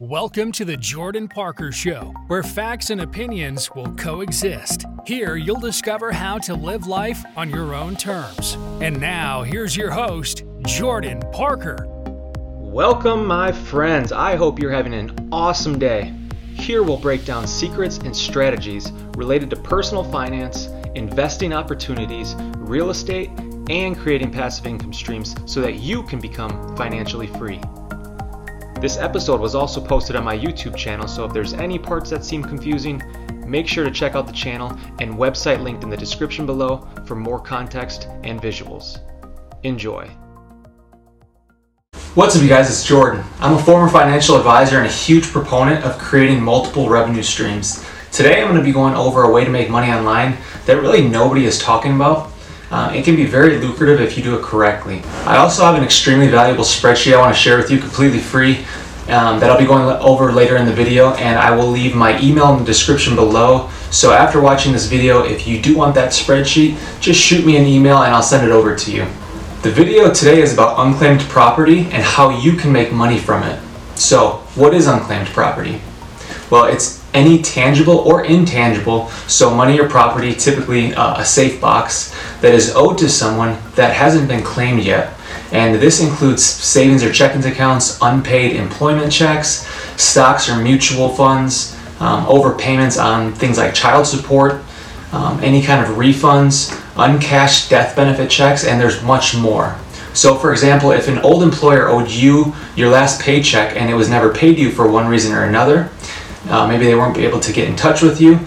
Welcome to the Jordan Parker Show, where facts and opinions will coexist. Here, you'll discover how to live life on your own terms. And now, here's your host, Jordan Parker. Welcome, my friends. I hope you're having an awesome day. Here, we'll break down secrets and strategies related to personal finance, investing opportunities, real estate, and creating passive income streams so that you can become financially free. This episode was also posted on my YouTube channel, so if there's any parts that seem confusing, make sure to check out the channel and website linked in the description below for more context and visuals. Enjoy. What's up, you guys? It's Jordan. I'm a former financial advisor and a huge proponent of creating multiple revenue streams. Today, I'm going to be going over a way to make money online that really nobody is talking about uh, it can be very lucrative if you do it correctly. I also have an extremely valuable spreadsheet I want to share with you completely free um, that I'll be going over later in the video and I will leave my email in the description below. So after watching this video, if you do want that spreadsheet, just shoot me an email and I'll send it over to you. The video today is about unclaimed property and how you can make money from it. So, what is unclaimed property? Well, it's any tangible or intangible, so money or property, typically uh, a safe box, that is owed to someone that hasn't been claimed yet. And this includes savings or checking accounts, unpaid employment checks, stocks or mutual funds, um, overpayments on things like child support, um, any kind of refunds, uncashed death benefit checks, and there's much more. So, for example, if an old employer owed you your last paycheck and it was never paid you for one reason or another, uh, maybe they weren't able to get in touch with you,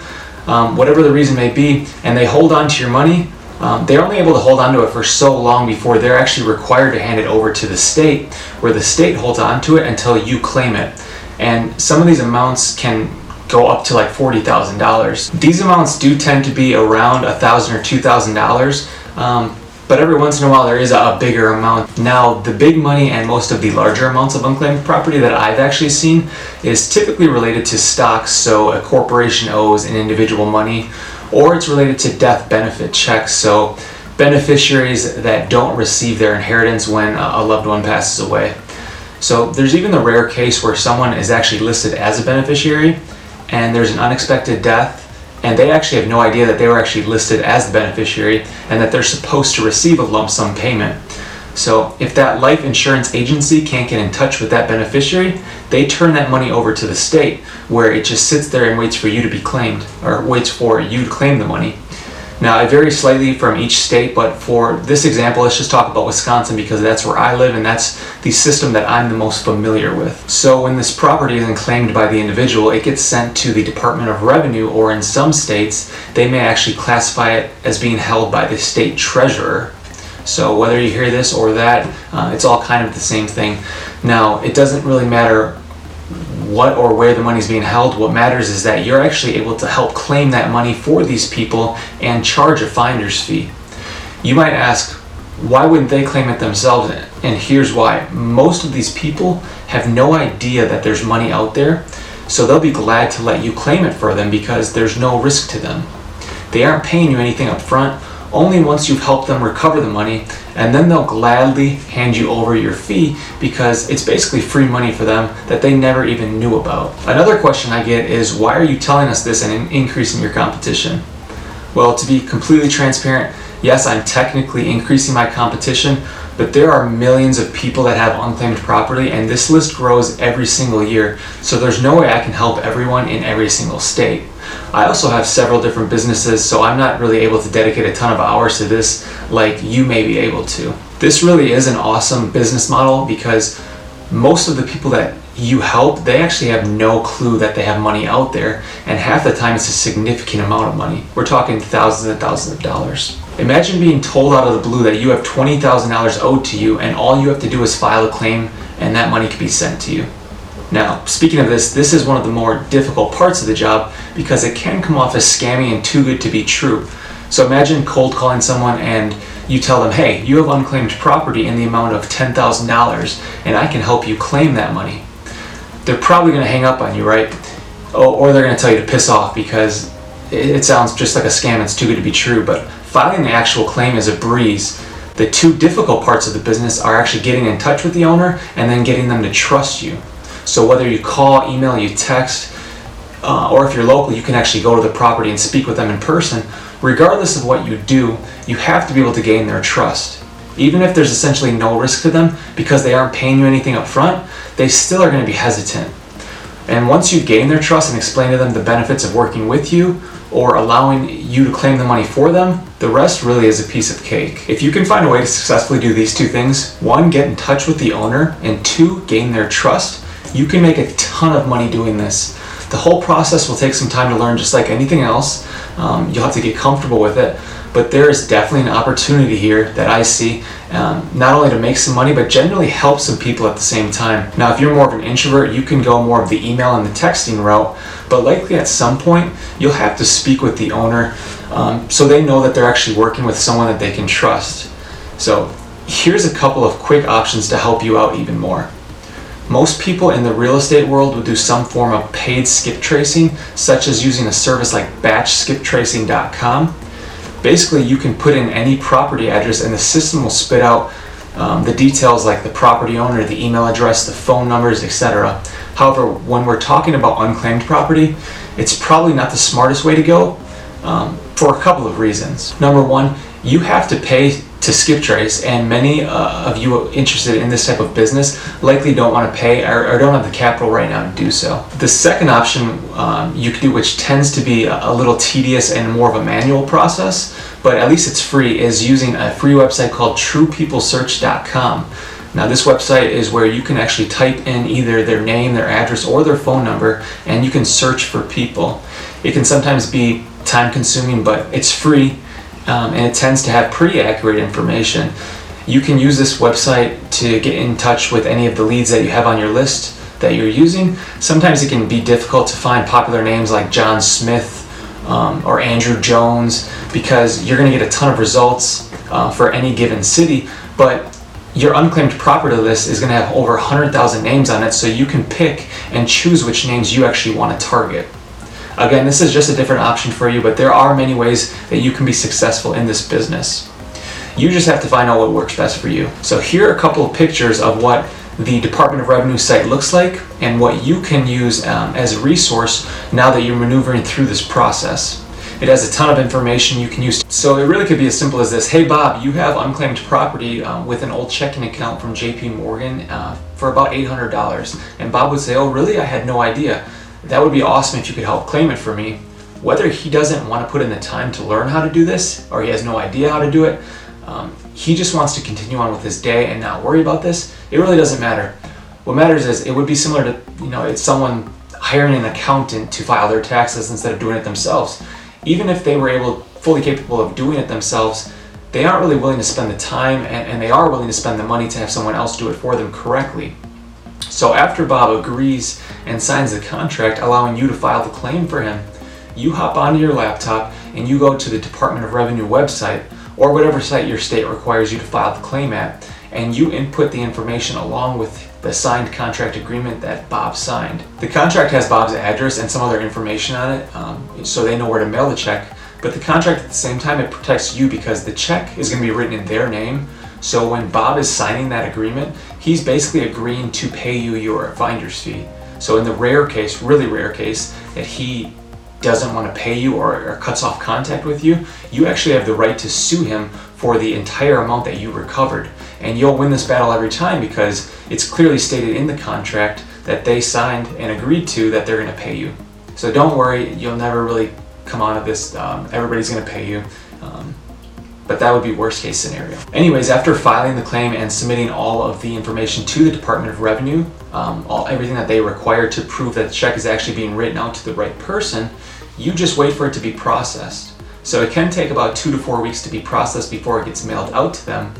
um, whatever the reason may be, and they hold on to your money, um, they're only able to hold on to it for so long before they're actually required to hand it over to the state, where the state holds on to it until you claim it. And some of these amounts can go up to like $40,000. These amounts do tend to be around 1,000 or $2,000. Um, but every once in a while there is a, bigger amount. Now, the big money and most of the larger amounts of unclaimed property that I've actually seen is typically related to stocks, so a corporation owes an individual money, or it's related to death benefit checks, so beneficiaries that don't receive their inheritance when a loved one passes away. So there's even the rare case where someone is actually listed as a beneficiary and there's an unexpected death and they actually have no idea that they were actually listed as the beneficiary and that they're supposed to receive a lump sum payment. So, if that life insurance agency can't get in touch with that beneficiary, they turn that money over to the state where it just sits there and waits for you to be claimed or waits for you to claim the money. Now, it varies slightly from each state, but for this example, let's just talk about Wisconsin because that's where I live and that's the system that I'm the most familiar with. So, when this property isn't claimed by the individual, it gets sent to the Department of Revenue, or in some states, they may actually classify it as being held by the state treasurer. So, whether you hear this or that, uh, it's all kind of the same thing. Now, it doesn't really matter what or where the money is being held. What matters is that you're actually able to help claim that money for these people and charge a finder's fee. You might ask, why wouldn't they claim it themselves? And here's why. Most of these people have no idea that there's money out there, so they'll be glad to let you claim it for them because there's no risk to them. They aren't paying you anything up front, only once you've helped them recover the money, and then they'll gladly hand you over your fee because it's basically free money for them that they never even knew about. Another question I get is why are you telling us this and increasing your competition? Well, to be completely transparent, yes, I'm technically increasing my competition, but there are millions of people that have unclaimed property, and this list grows every single year, so there's no way I can help everyone in every single state. I also have several different businesses, so I'm not really able to dedicate a ton of hours to this like you may be able to. This really is an awesome business model because most of the people that you help, they actually have no clue that they have money out there, and half the time it's a significant amount of money. We're talking thousands and thousands of dollars. Imagine being told out of the blue that you have $20,000 owed to you, and all you have to do is file a claim, and that money can be sent to you. Now, speaking of this, this is one of the more difficult parts of the job because it can come off as scammy and too good to be true. So imagine cold calling someone and you tell them, hey, you have unclaimed property in the amount of $10,000 and I can help you claim that money. They're probably going to hang up on you, right? Or they're going to tell you to piss off because it sounds just like a scam, it's too good to be true. But filing the actual claim is a breeze. The two difficult parts of the business are actually getting in touch with the owner and then getting them to trust you. So whether you call, email, you text, uh, or if you're local, you can actually go to the property and speak with them in person. Regardless of what you do, you have to be able to gain their trust. Even if there's essentially no risk to them because they aren't paying you anything up front, they still are going to be hesitant. And once you gain their trust and explain to them the benefits of working with you or allowing you to claim the money for them, the rest really is a piece of cake. If you can find a way to successfully do these two things one, get in touch with the owner, and two, gain their trust you can make a ton of money doing this. The whole process will take some time to learn, just like anything else. Um, you'll have to get comfortable with it but there is definitely an opportunity here that I see um, not only to make some money but generally help some people at the same time. Now, if you're more of an introvert, you can go more of the email and the texting route, but likely at some point you'll have to speak with the owner um, so they know that they're actually working with someone that they can trust. So, here's a couple of quick options to help you out even more. Most people in the real estate world would do some form of paid skip tracing, such as using a service like batchskiptracing.com basically you can put in any property address and the system will spit out um, the details like the property owner, the email address, the phone numbers, etc. However, when we're talking about unclaimed property, it's probably not the smartest way to go um, for a couple of reasons. Number one, you have to pay to skip trace, and many uh, of you interested in this type of business likely don't want to pay or, or, don't have the capital right now to do so. The second option um, you can do, which tends to be a, a little tedious and more of a manual process, but at least it's free, is using a free website called TruePeopleSearch.com. Now, this website is where you can actually type in either their name, their address, or their phone number, and you can search for people. It can sometimes be time consuming, but it's free um, and it tends to have pretty accurate information. You can use this website to get in touch with any of the leads that you have on your list that you're using. Sometimes it can be difficult to find popular names like John Smith um, or Andrew Jones because you're going to get a ton of results uh, for any given city, but your unclaimed property list is going to have over 100,000 names on it, so you can pick and choose which names you actually want to target. Again, this is just a different option for you, but there are many ways that you can be successful in this business. You just have to find out what works best for you. So here are a couple of pictures of what the Department of Revenue site looks like and what you can use um, as a resource now that you're maneuvering through this process. It has a ton of information you can use. So it really could be as simple as this. Hey Bob, you have unclaimed property um, with an old checking account from JP Morgan uh, for about $800. And Bob would say, oh really? I had no idea that would be awesome if you could help claim it for me. Whether he doesn't want to put in the time to learn how to do this or he has no idea how to do it, um, he just wants to continue on with his day and not worry about this, it really doesn't matter. What matters is it would be similar to, you know, it's someone hiring an accountant to file their taxes instead of doing it themselves. Even if they were able, fully capable of doing it themselves, they aren't really willing to spend the time and, and they are willing to spend the money to have someone else do it for them correctly. So after Bob agrees and signs the contract allowing you to file the claim for him, you hop onto your laptop and you go to the Department of Revenue website or whatever site your state requires you to file the claim at, and you input the information along with the signed contract agreement that Bob signed. The contract has Bob's address and some other information on it, um, so they know where to mail the check. But the contract at the same time, it protects you because the check is going to be written in their name. So when Bob is signing that agreement, he's basically agreeing to pay you your finder's fee. So in the rare case, really rare case, that he doesn't want to pay you or, or, cuts off contact with you, you actually have the right to sue him for the entire amount that you recovered. And you'll win this battle every time because it's clearly stated in the contract that they signed and agreed to that they're going to pay you. So don't worry, you'll never really come out of this. Um, everybody's going to pay you. Um, but that would be worst case scenario. Anyways, after filing the claim and submitting all of the information to the Department of Revenue, um, all, everything that they require to prove that the check is actually being written out to the right person, you just wait for it to be processed. So it can take about two to four weeks to be processed before it gets mailed out to them.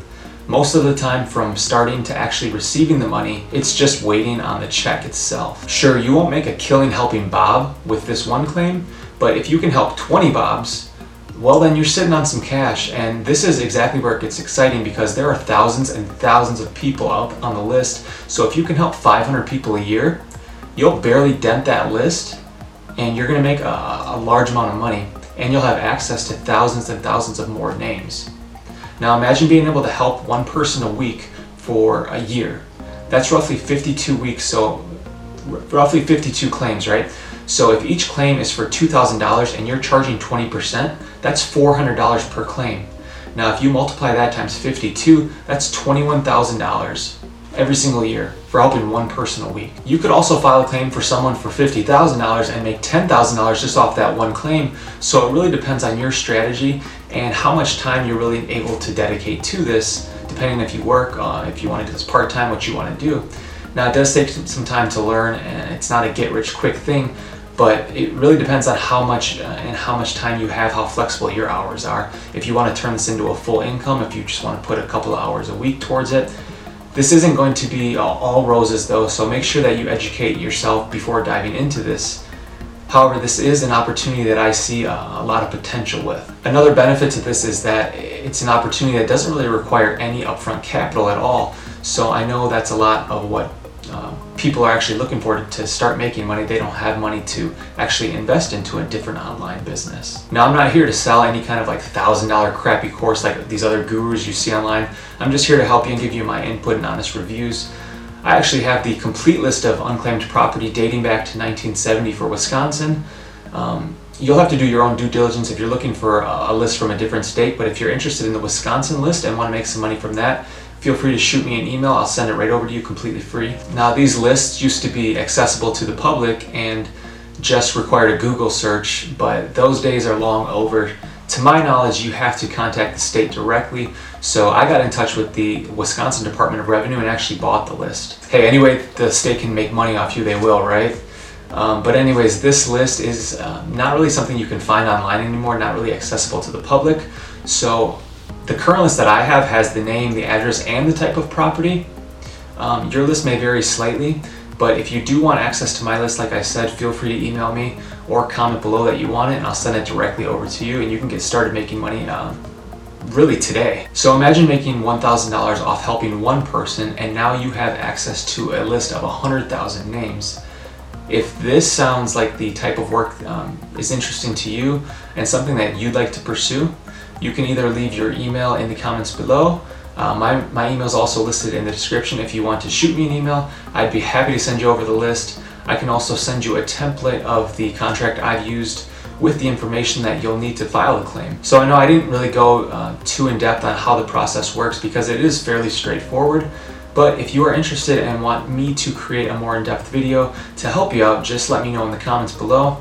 Most of the time, from starting to actually receiving the money, it's just waiting on the check itself. Sure, you won't make a killing helping Bob with this one claim, but if you can help 20 Bobs, well then you're sitting on some cash. And this is exactly where it gets exciting because there are thousands and thousands of people out on the list. So if you can help 500 people a year you'll barely dent that list and you're going to make a, a large amount of money and you'll have access to thousands and thousands of more names. Now imagine being able to help one person a week for a year. That's roughly 52 weeks. So roughly 52 claims, right? So if each claim is for $2,000 and you're charging 20%, that's $400 per claim. Now, if you multiply that times 52, that's $21,000 every single year for helping one person a week. You could also file a claim for someone for $50,000 and make $10,000 just off that one claim. So it really depends on your strategy and how much time you're really able to dedicate to this, depending if you work, uh, if you want to do this part time, what you want to do. Now, it does take some time to learn, and it's not a get rich quick thing, but it really depends on how much uh, and how much time you have, how flexible your hours are. If you want to turn this into a full income, if you just want to put a couple of hours a week towards it, this isn't going to be all roses though, so make sure that you educate yourself before diving into this. However, this is an opportunity that I see a, lot of potential with. Another benefit to this is that it's an opportunity that doesn't really require any upfront capital at all. So I know that's a lot of what um, people are actually looking for to start making money. They don't have money to actually invest into a different online business. Now, I'm not here to sell any kind of like thousand dollar crappy course like these other gurus you see online. I'm just here to help you and give you my input and honest reviews. I actually have the complete list of unclaimed property dating back to 1970 for Wisconsin. Um, you'll have to do your own due diligence if you're looking for a list from a different state, but if you're interested in the Wisconsin list and want to make some money from that, feel free to shoot me an email. I'll send it right over to you completely free. Now, these lists used to be accessible to the public and just required a Google search, but those days are long over. To my knowledge, you have to contact the state directly. So I got in touch with the Wisconsin Department of Revenue and actually bought the list. Hey, anyway, the state can make money off you, they will, right? Um, but anyways, this list is uh, not really something you can find online anymore, not really accessible to the public. So the current list that I have has the name, the address, and the type of property. Um, your list may vary slightly, but if you do want access to my list, like I said, feel free to email me or comment below that you want it, and I'll send it directly over to you, and you can get started making money um, really today. So imagine making $1,000 off helping one person, and now you have access to a list of 100,000 names. If this sounds like the type of work um, is interesting to you and something that you'd like to pursue, you can either leave your email in the comments below. Uh, my, my email is also listed in the description if you want to shoot me an email. I'd be happy to send you over the list. I can also send you a template of the contract I've used with the information that you'll need to file a claim. So I know I didn't really go uh, too in depth on how the process works because it is fairly straightforward. But if you are interested and want me to create a more in-depth video to help you out, just let me know in the comments below.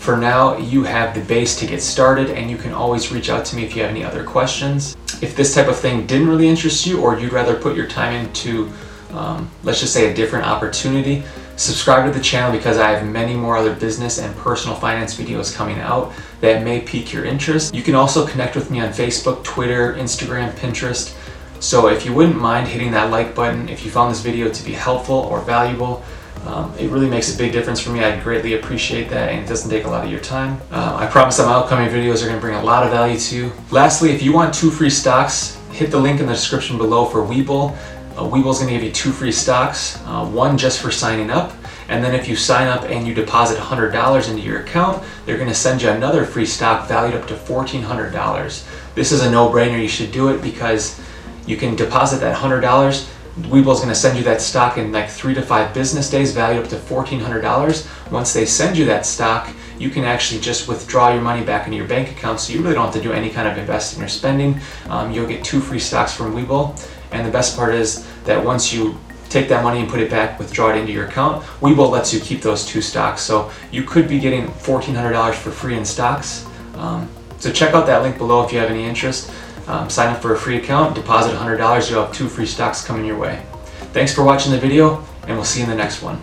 For now, you have the base to get started and you can always reach out to me if you have any other questions. If this type of thing didn't really interest you or you'd rather put your time into, um, let's just say a different opportunity, subscribe to the channel because I have many more other business and personal finance videos coming out that may pique your interest. You can also connect with me on Facebook, Twitter, Instagram, Pinterest. So if you wouldn't mind hitting that like button if you found this video to be helpful or valuable, um, it really makes a big difference for me. I greatly appreciate that, and it doesn't take a lot of your time. Uh, I promise that my upcoming videos are going to bring a lot of value to you. Lastly, if you want two free stocks, hit the link in the description below for Webull. Uh, is going to give you two free stocks, uh, one just for signing up, and then if you sign up and you deposit $100 into your account, they're going to send you another free stock valued up to $1,400. This is a no-brainer. You should do it because you can deposit that $100 Webull is going to send you that stock in like three to five business days, valued up to $1,400. Once they send you that stock, you can actually just withdraw your money back into your bank account so you really don't have to do any kind of investing or spending. Um, you'll get two free stocks from Webull. And the best part is that once you take that money and put it back, withdraw it into your account, Webull lets you keep those two stocks. So you could be getting $1,400 for free in stocks. Um, so check out that link below if you have any interest. Um, sign up for a free account, deposit $100, you'll have two free stocks coming your way. Thanks for watching the video, and we'll see you in the next one.